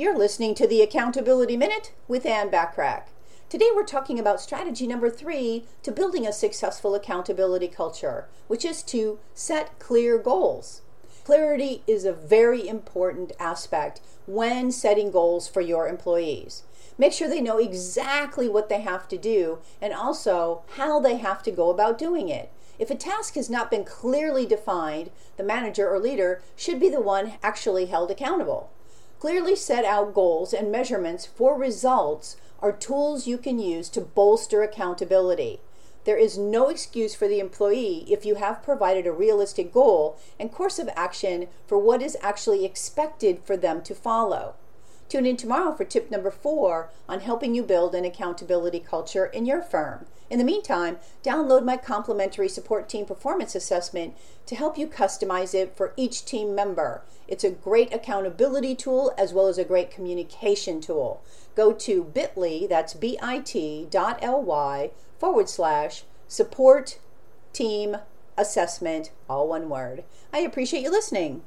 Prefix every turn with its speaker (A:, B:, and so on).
A: You're listening to the Accountability Minute with Ann Bachrach. Today we're talking about strategy number three to building a successful accountability culture, which is to set clear goals. Clarity is a very important aspect when setting goals for your employees. Make sure they know exactly what they have to do and also how they have to go about doing it. If a task has not been clearly defined, the manager or leader should be the one actually held accountable. Clearly set out goals and measurements for results are tools you can use to bolster accountability. There is no excuse for the employee if you have provided a realistic goal and course of action for what is actually expected for them to follow. Tune in tomorrow for tip number four on helping you build an accountability culture in your firm. In the meantime, download my complimentary support team performance assessment to help you customize it for each team member. It's a great accountability tool as well as a great communication tool. Go to bit.ly, that's bit.ly forward slash support team assessment, all one word. I appreciate you listening.